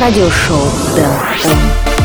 радиошоу Дэн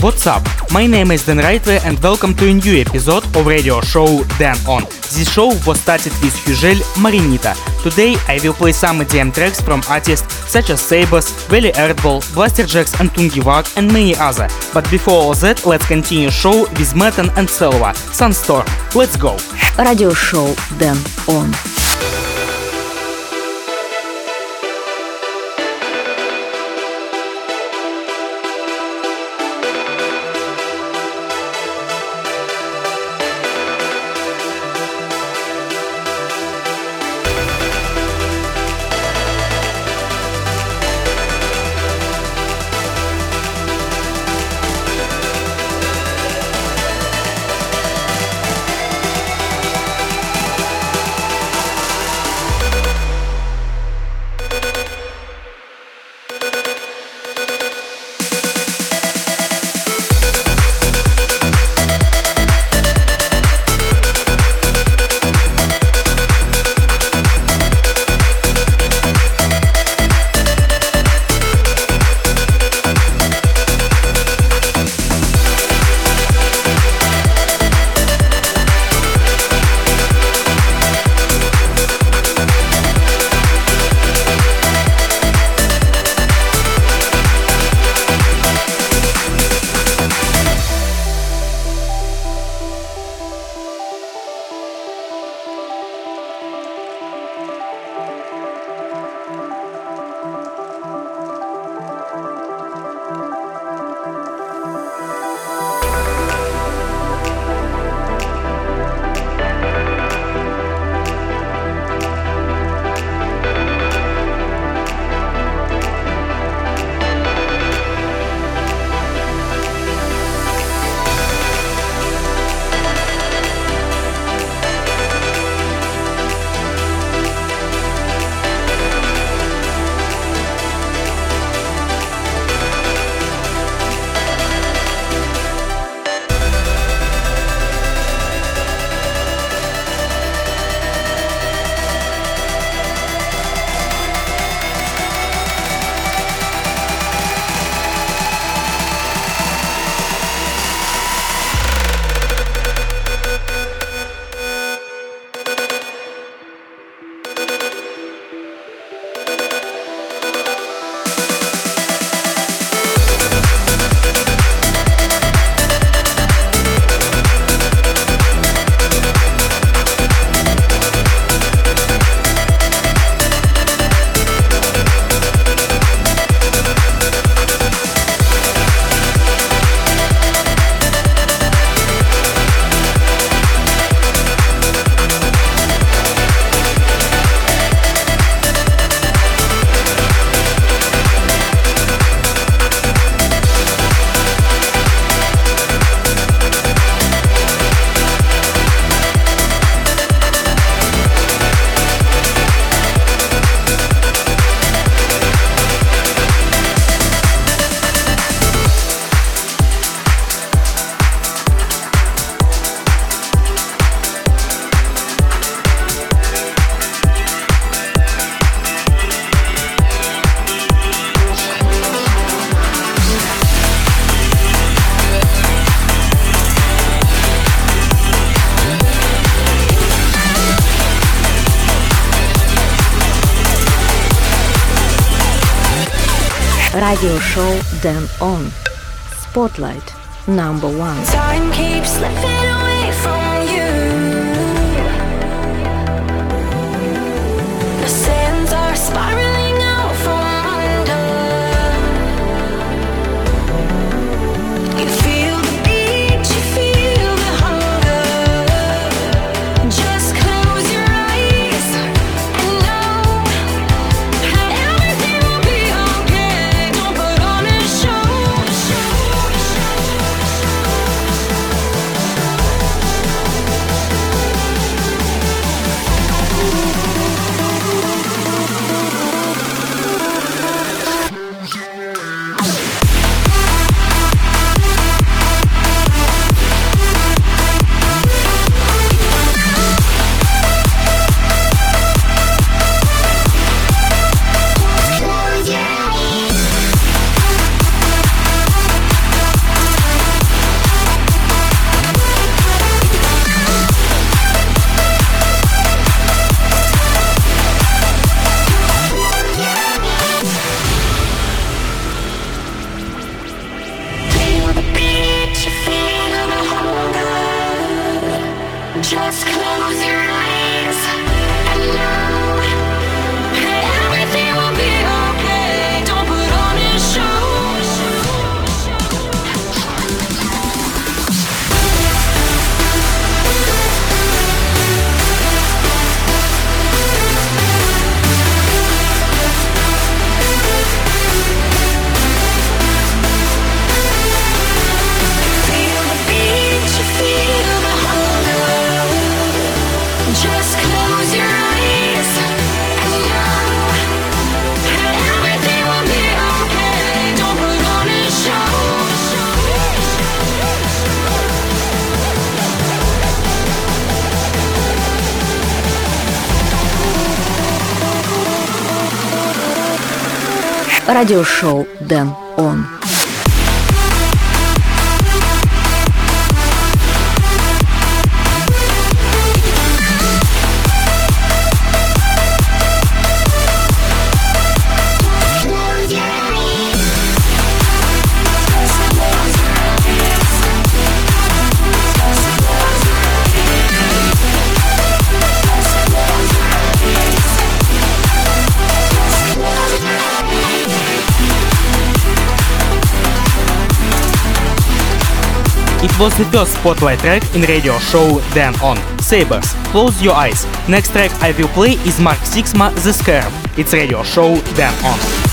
What's up? My name is Dan Rightway and welcome to a new episode of radio show Dan On. This show was started with Hugel Marinita. Today I will play some EDM tracks from artists such as Sabers, Veli Earthball, Blasterjaxx and Tungevaag and many other. But before all that, let's continue show with Metan and Selva, Sunstorm. Let's go! Radio show Dan On. Radio show Dan On. Spotlight number one. Time keeps slipping away Радиошоу Дэн It was the first spotlight track in radio show Dan On. Sabers, close your eyes. Next track I will play is Mark Sixma The Scarab. It's radio show Dan On.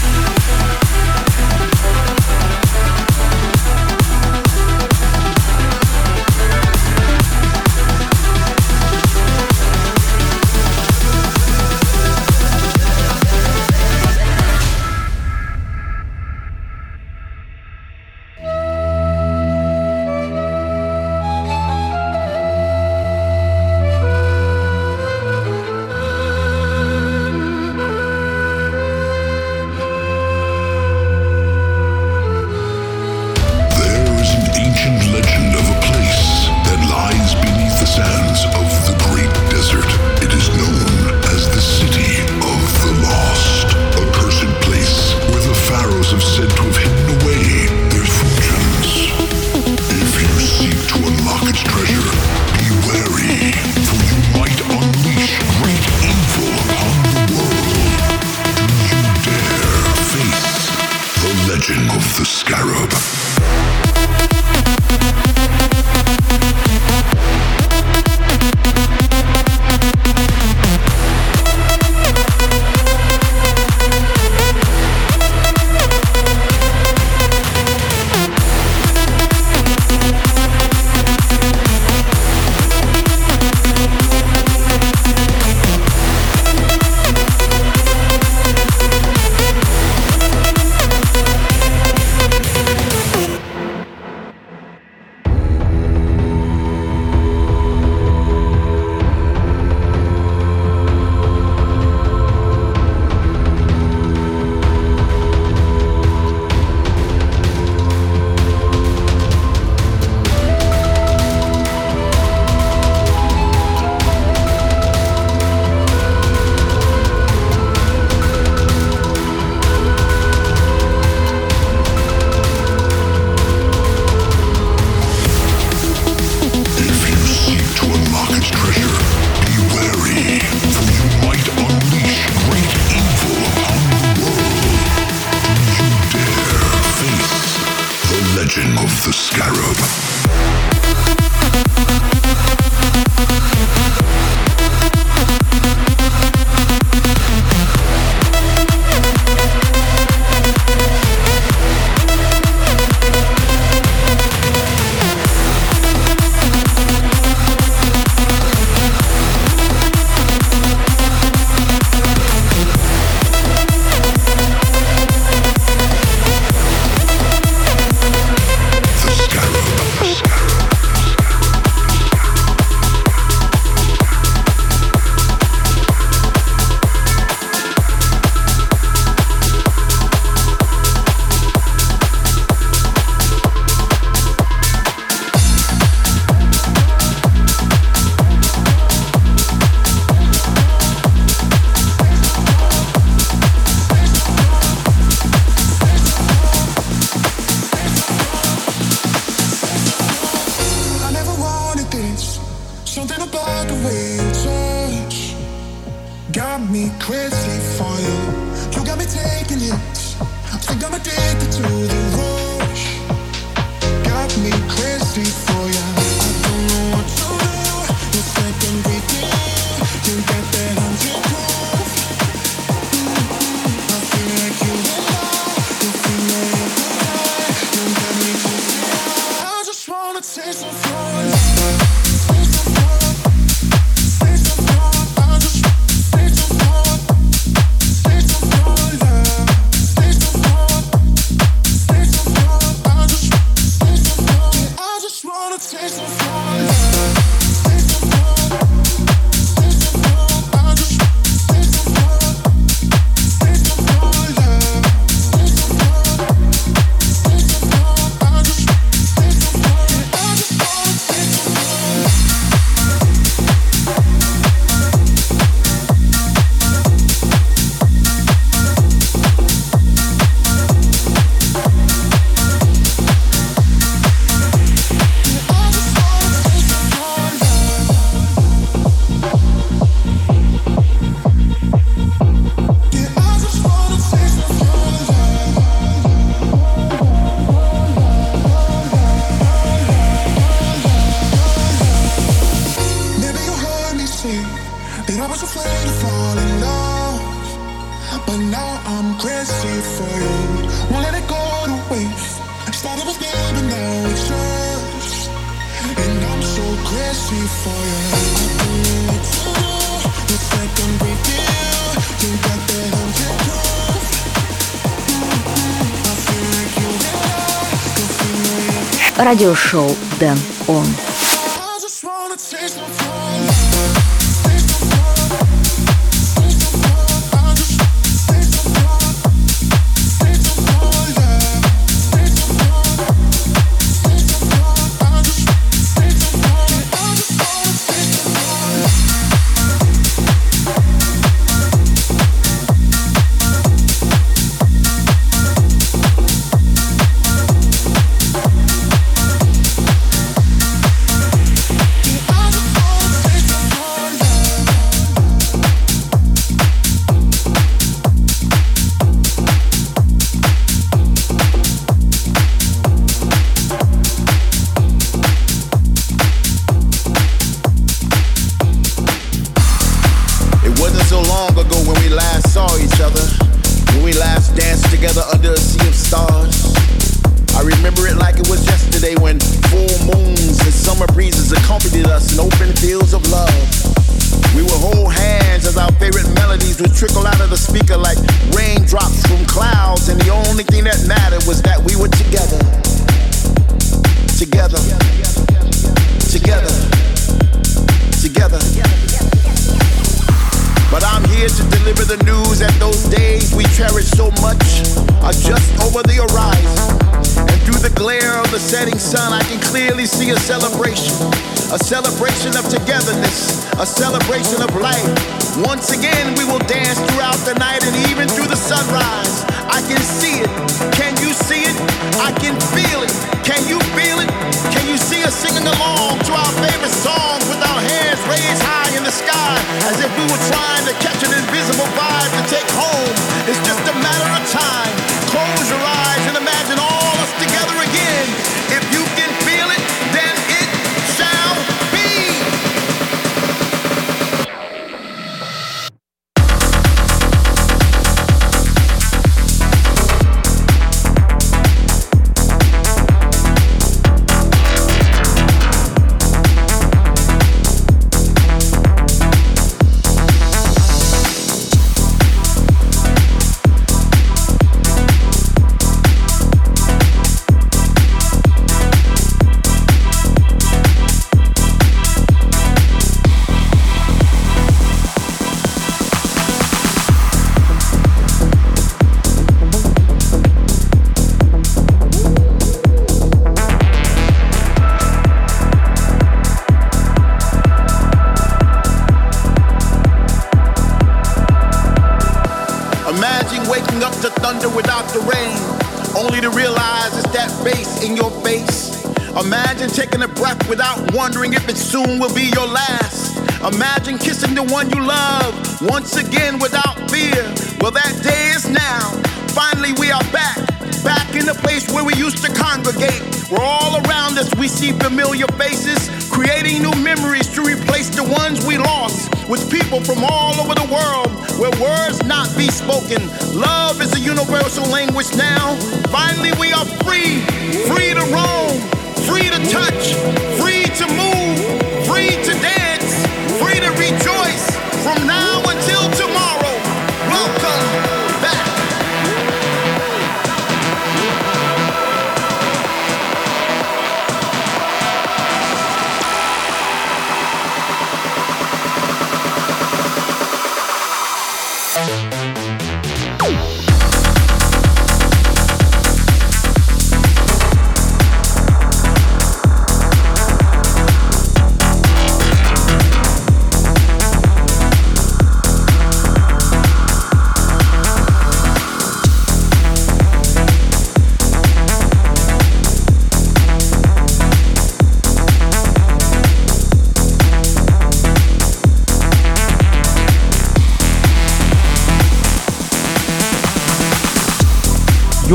Something about the way you touch got me crazy for you. You got me taking it. I think I'm addicted to you. радиошоу «Дэн Он». as if we were trying to catch an invisible vibe to take home. It's just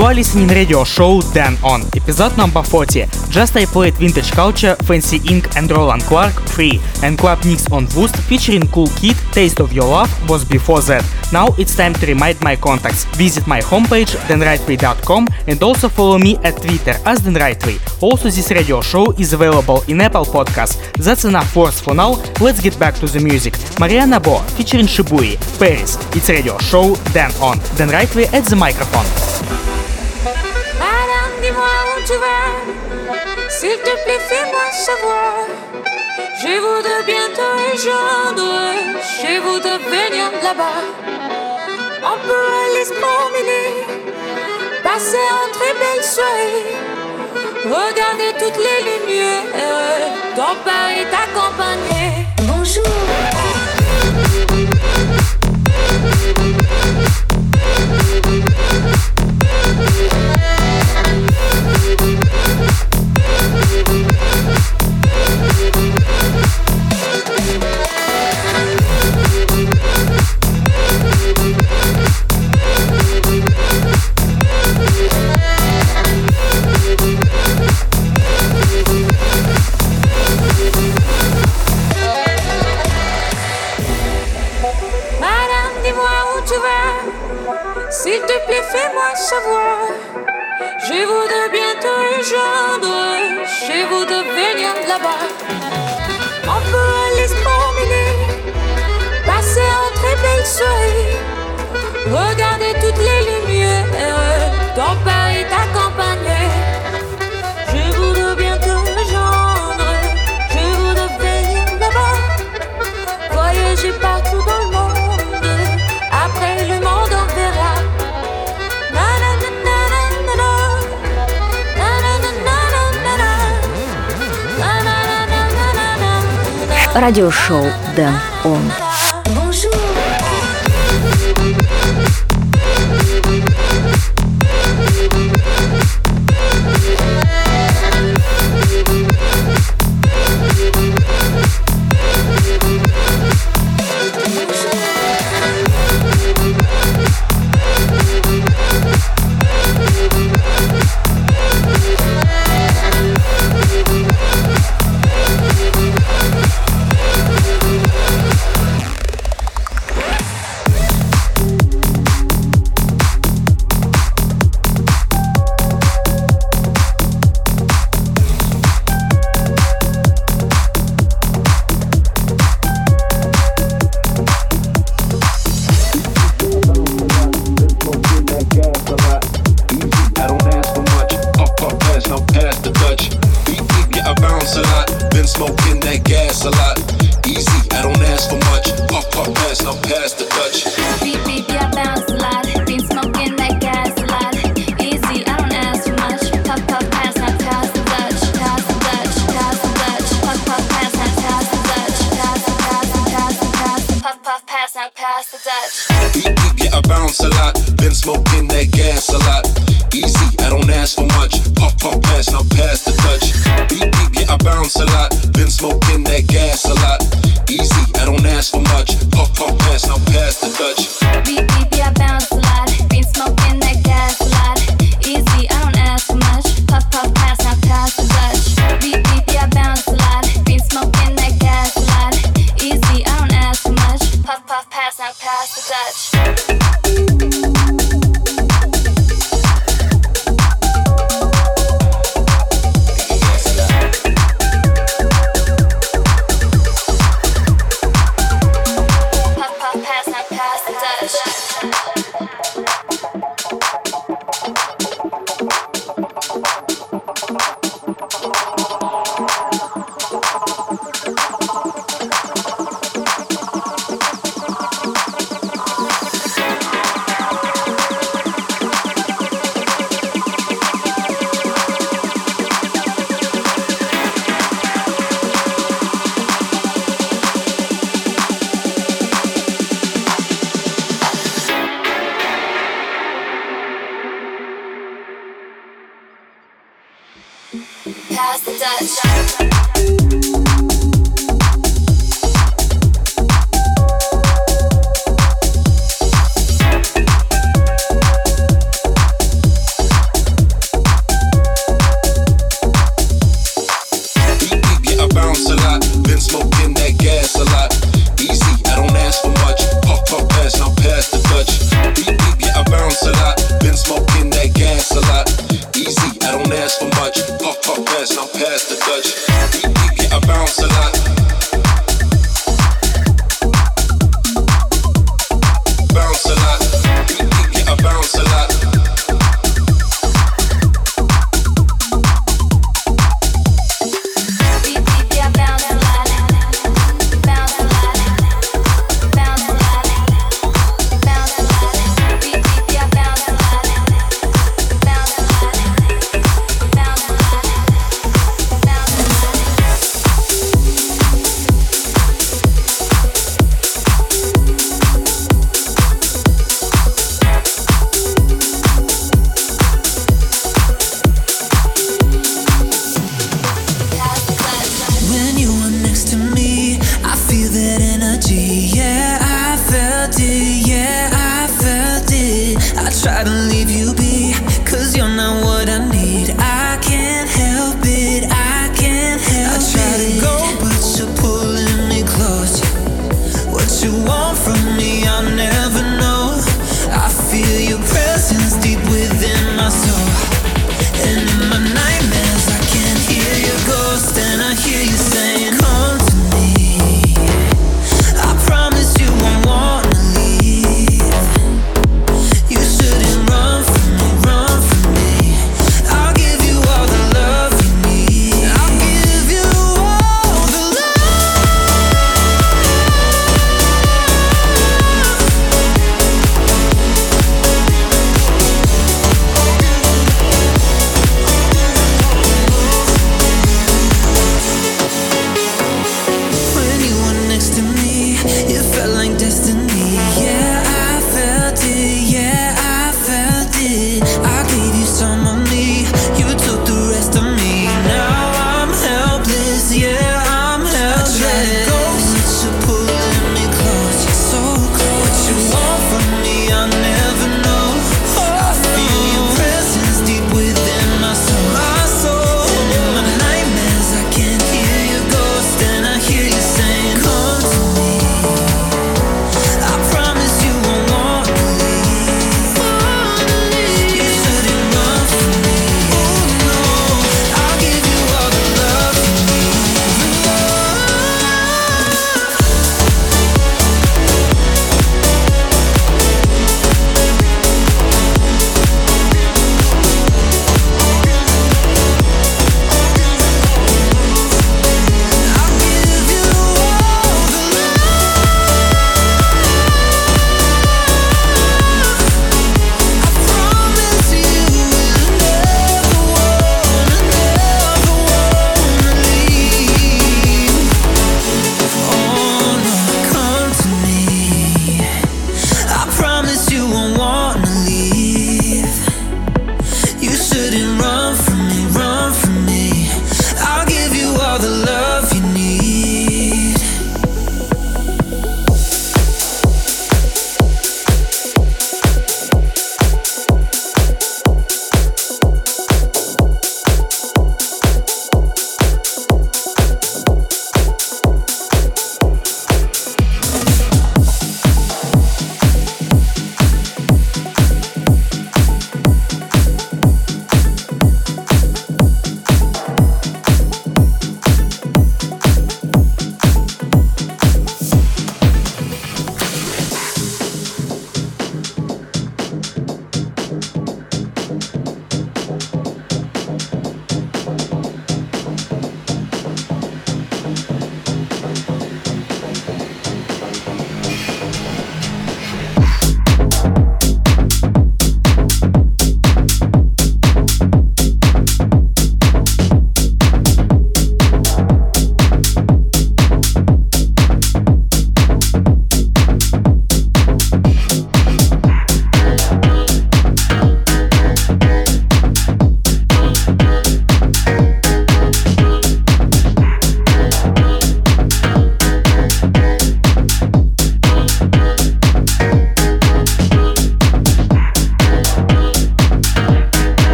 You are listening radio show Dan On, episode number 40. Just I played Vintage Culture, Fancy Inc and Roland Clark free, and Club Nix on Boost featuring Cool Kid, Taste of Your Love was before that. Now it's time to remind my contacts. Visit my homepage DanRightWay.com and also follow me at Twitter as DanRightWay Also this radio show is available in Apple Podcasts. That's enough words for now. Let's get back to the music. Mariana Bo featuring Shibui, Paris. It's radio show Dan On. Dan Rightway at the microphone. tu vas. S'il te plaît, fais-moi savoir. Je voudrais bien te rejoindre. Je voudrais venir là-bas. On peut aller se promener, passer un très belle soirée. Regarder toutes les lumières. Ton père est accompagné. Bonjour. радиошоу Дэн Он.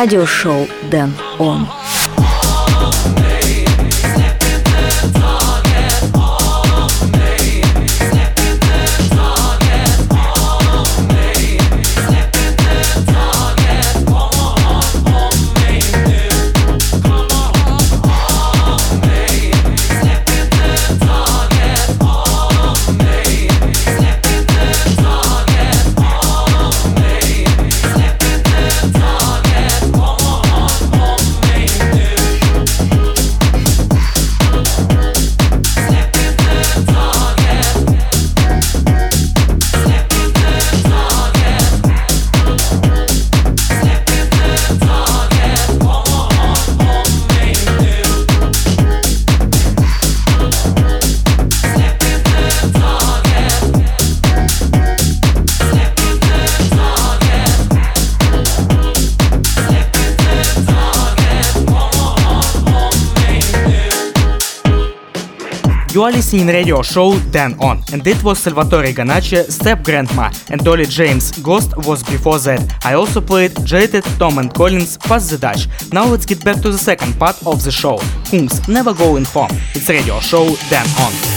Радиошоу «Дэн Он». duality listening radio show Dan On, and it was Salvatore Ganacci, Step Grandma, and Dolly James Ghost was before that. I also played Jaded, Tom and Collins, Pass the Dutch. Now let's get back to the second part of the show, Kungs Never Going Home. It's radio show Dan On.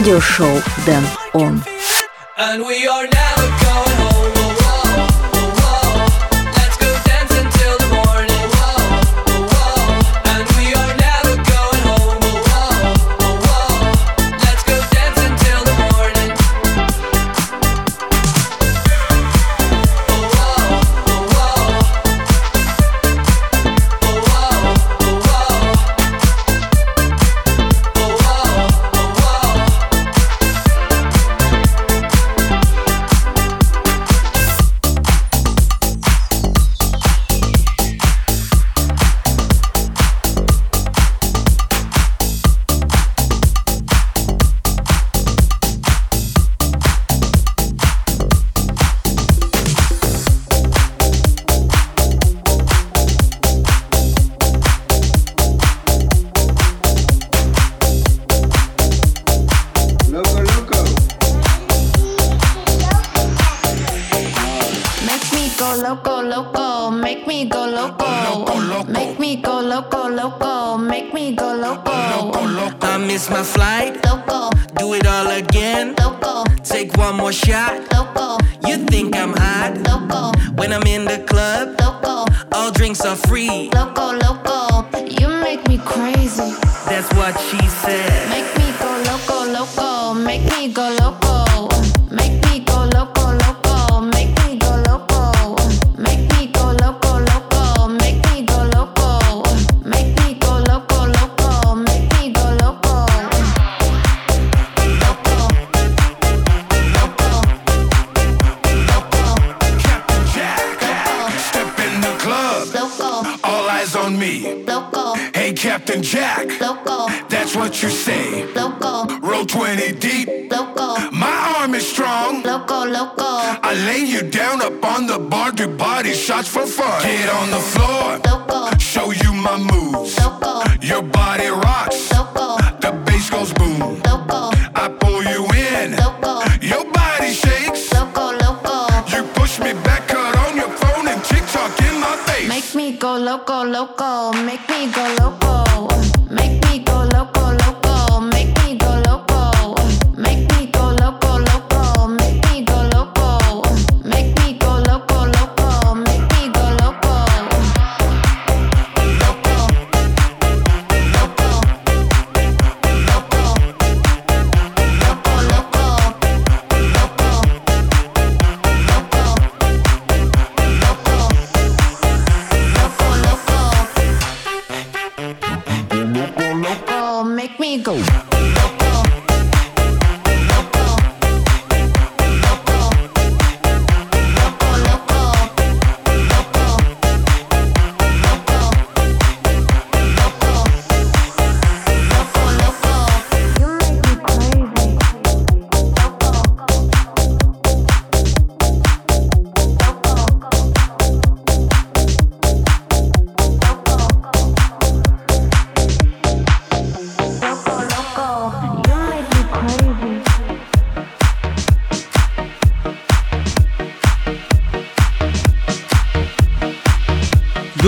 радиошоу Дэн Он. make me go low. on the bar, do body shots for fun. Get on the floor.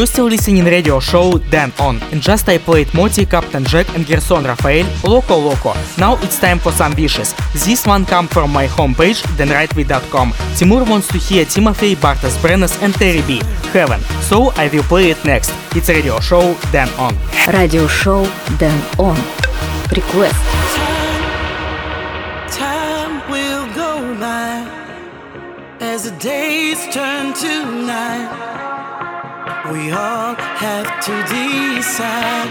You're still listening radio show Dan On. And just I played Moti, Captain Jack and Gerson Rafael, Loco Loco. Now it's time for some wishes. This one come from my homepage, danrightway.com. Timur wants to hear Timofey, Bartosz Brenes and Terry B. Heaven. So I will play it next. It's radio show Dan On. Radio show Dan On. Request. Time, time will go as the days turn to night we all have to decide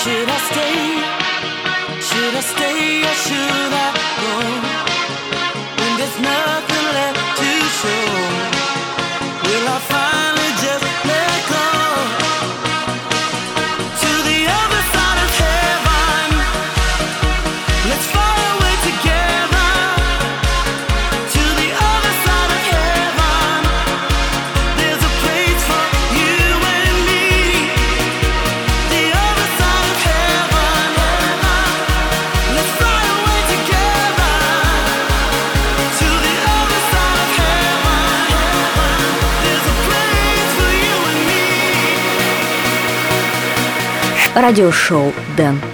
Should I stay? Should I stay or should I go? When there's nothing left to show Will I find радиошоу «Дэн».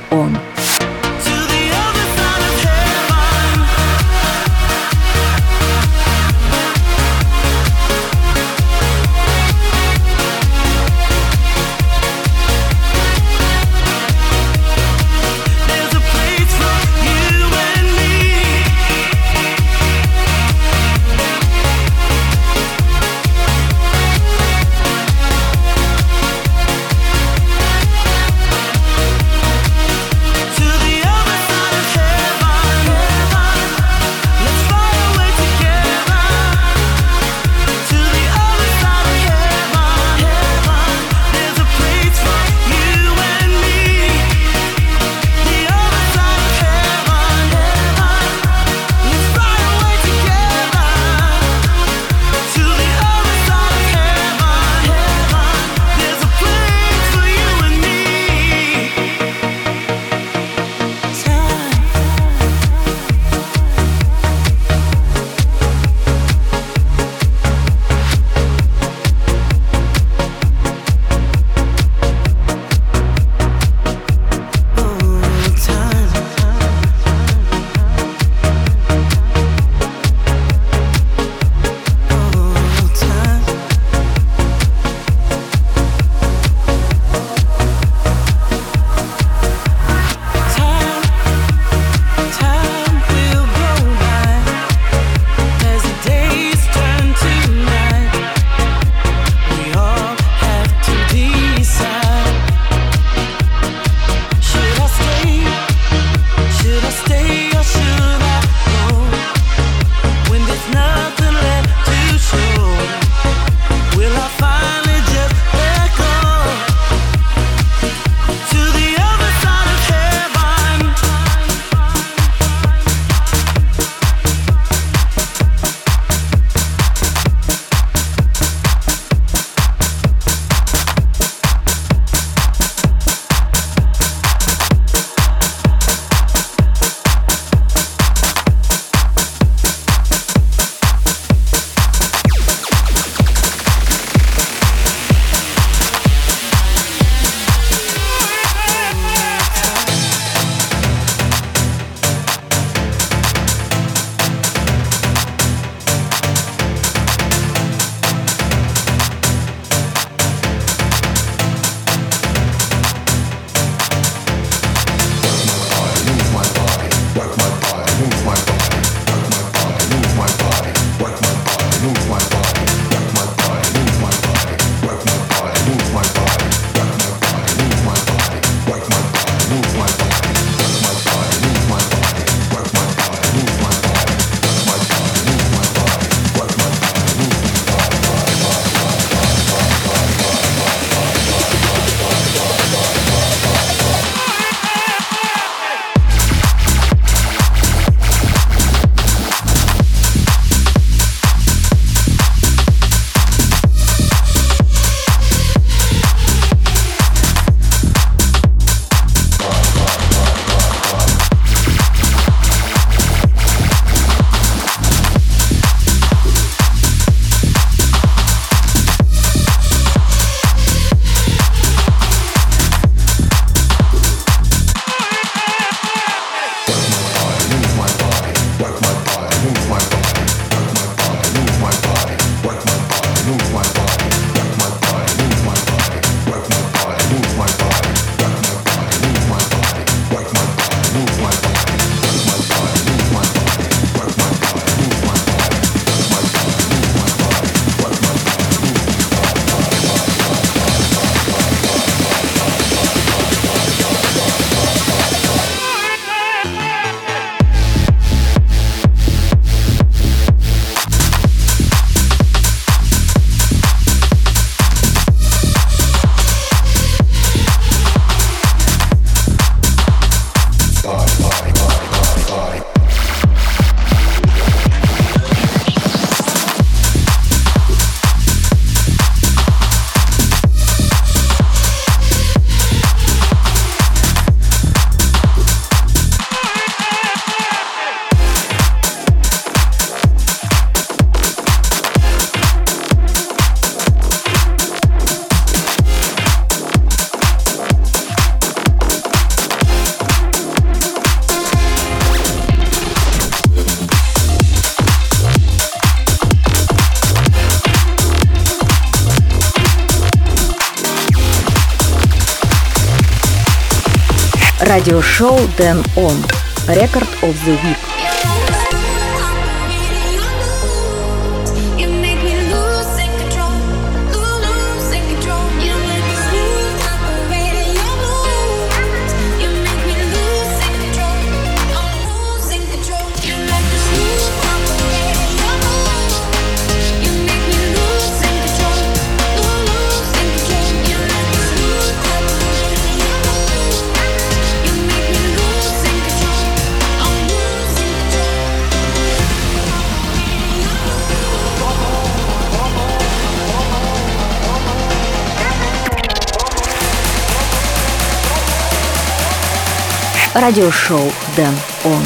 радиошоу Дэн Он. Рекорд of the Week. радиошоу Дэн Он.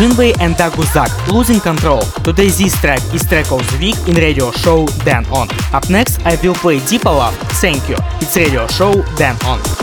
Jinwei and Daguzak, Losing Control. Today this track is track of the week in radio show Dan On. Up next I will play Deep Love, Thank You. It's radio show Dan On.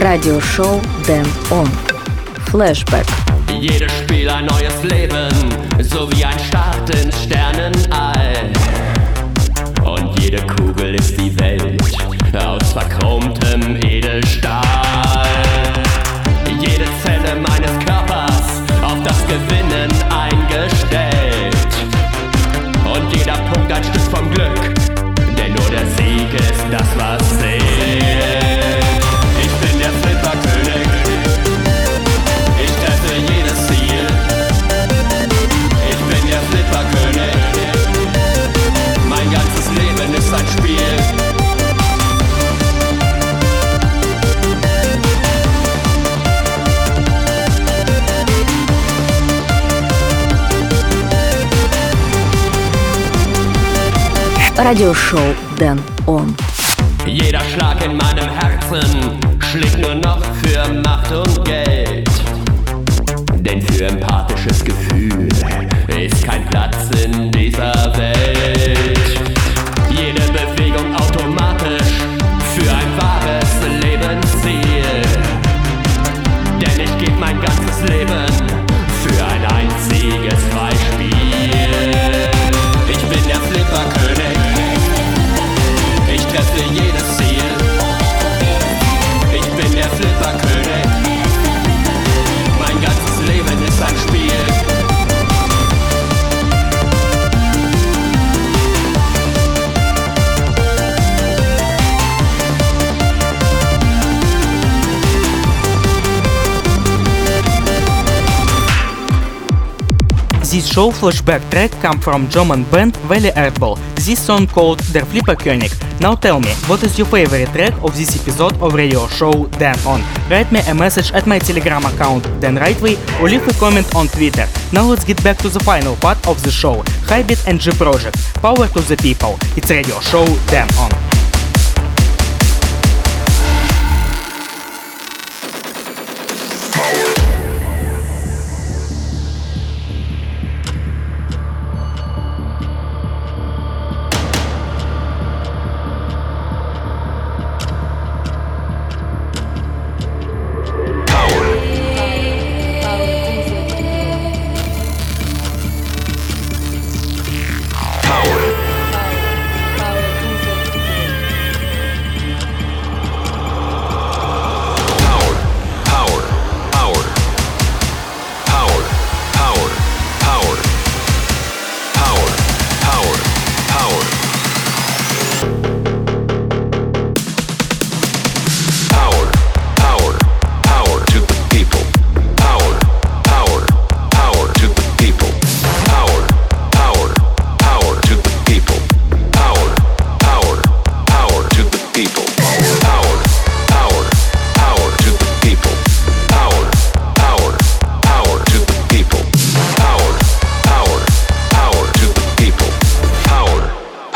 Радиошоу Дэн Он. Флэшбэк. Jedes Spiel ein neues Leben, so wie ein Start ins Sternenall. Und jede Kugel ist die Welt aus verchromtem Edelstahl. Jede Zelle meines Körpers auf das Gewinnen eingestellt. Und jeder Punkt ein Stück vom Glück, denn nur der Sieg ist das, was zählt. Радиошоу Дэн Он. Jeder Schlag in meinem Herzen schlägt nur noch für Macht und Geld. Denn für empathisches Gefühl ist kein Platz in dieser Show flashback track come from German band Welle Erdball. This song called Der Flipperkönig. Now tell me, what is your favorite track of this episode of radio show Dan On? Write me a message at my telegram account Dan Rightway or leave a comment on Twitter. Now let's get back to the final part of the show. Hybrid and Project. Power to the people. It's radio show Dan On.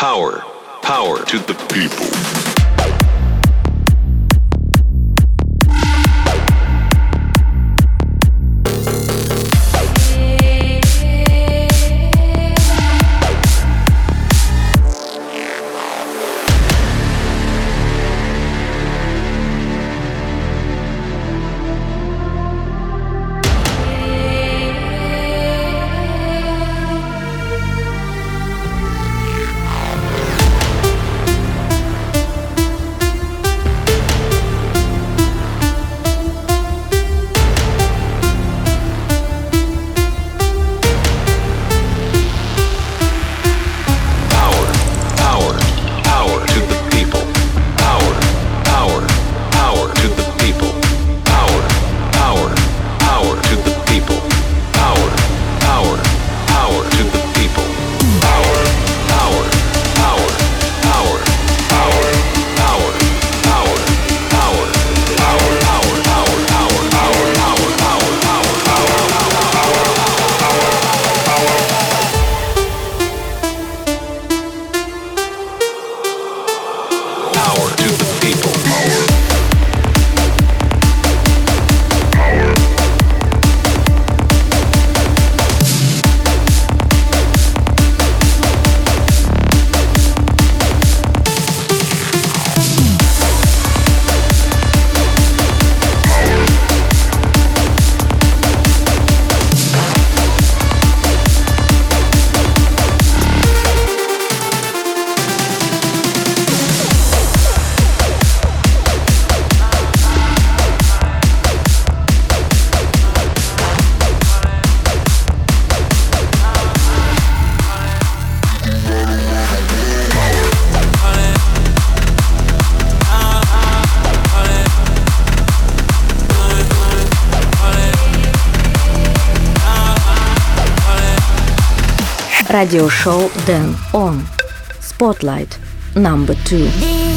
Power, power to the people. Radio show Dan On. Spotlight number 2.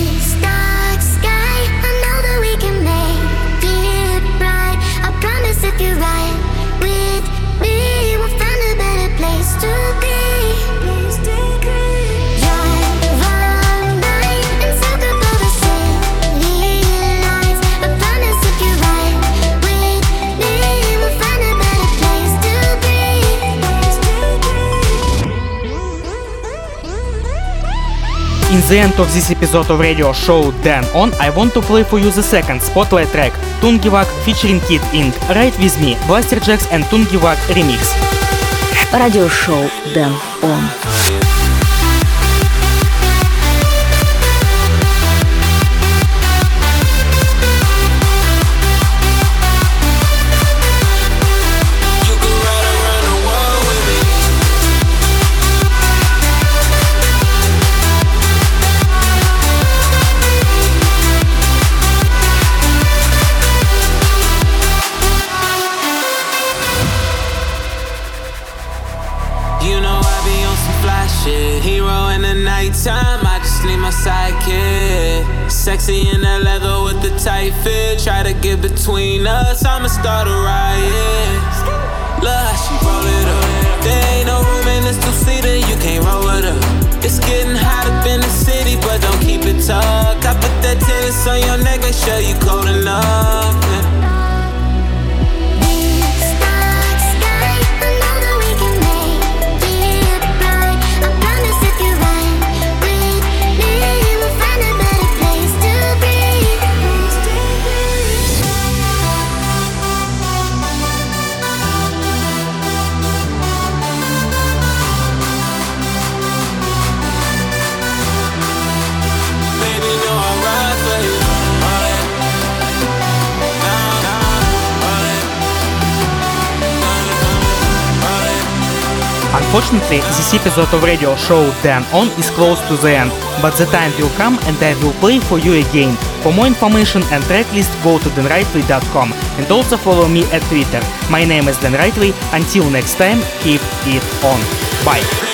The end of this episode of radio show Dan On, I want to play for you the second spotlight track, Tungevaag featuring Kid Ink. Right with me, Blasterjaxx and Tungevaag remix. Radio show Dan on your neck, make sure you cold Unfortunately, this episode of radio show Dan On is close to the end, but the time will come and I will play for you again. For more information and tracklist, go to danrightway.com and also follow me at Twitter. My name is Dan Rightway. Until next time, keep it on. Bye.